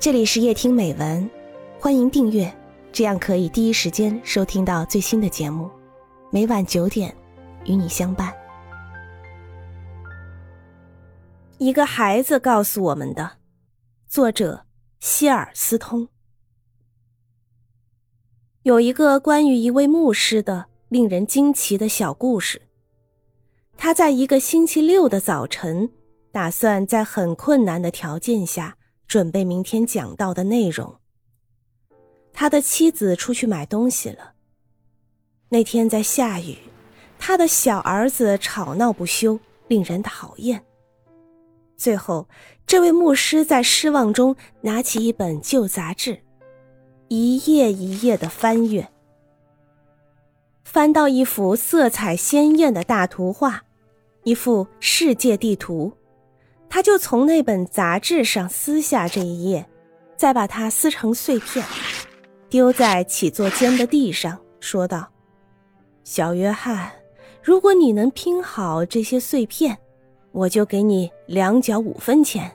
这里是夜听美文，欢迎订阅，这样可以第一时间收听到最新的节目。每晚九点，与你相伴。一个孩子告诉我们的，作者希尔斯通。有一个关于一位牧师的令人惊奇的小故事。他在一个星期六的早晨，打算在很困难的条件下。准备明天讲到的内容。他的妻子出去买东西了。那天在下雨，他的小儿子吵闹不休，令人讨厌。最后，这位牧师在失望中拿起一本旧杂志，一页一页的翻阅，翻到一幅色彩鲜艳的大图画，一幅世界地图。他就从那本杂志上撕下这一页，再把它撕成碎片，丢在起坐间的地上，说道：“小约翰，如果你能拼好这些碎片，我就给你两角五分钱。”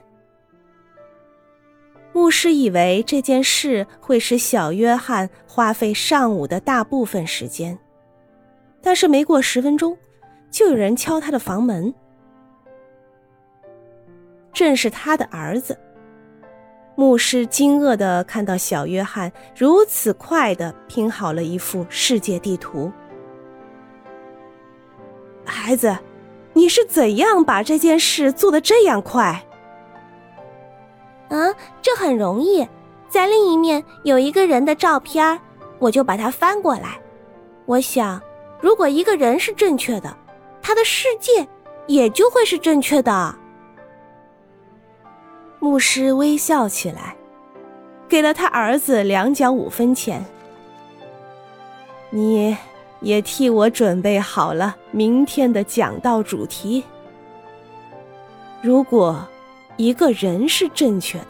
牧师以为这件事会使小约翰花费上午的大部分时间，但是没过十分钟，就有人敲他的房门。正是他的儿子。牧师惊愕的看到小约翰如此快的拼好了一幅世界地图。孩子，你是怎样把这件事做得这样快？嗯，这很容易，在另一面有一个人的照片，我就把它翻过来。我想，如果一个人是正确的，他的世界也就会是正确的。牧师微笑起来，给了他儿子两角五分钱。你也替我准备好了明天的讲道主题。如果一个人是正确的，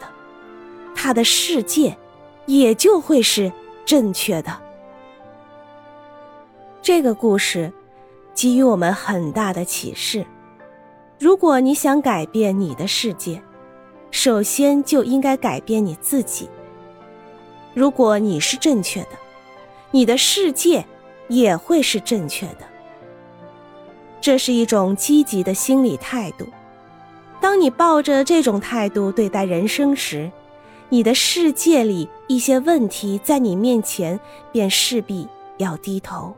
他的世界也就会是正确的。这个故事给予我们很大的启示：如果你想改变你的世界，首先就应该改变你自己。如果你是正确的，你的世界也会是正确的。这是一种积极的心理态度。当你抱着这种态度对待人生时，你的世界里一些问题在你面前便势必要低头。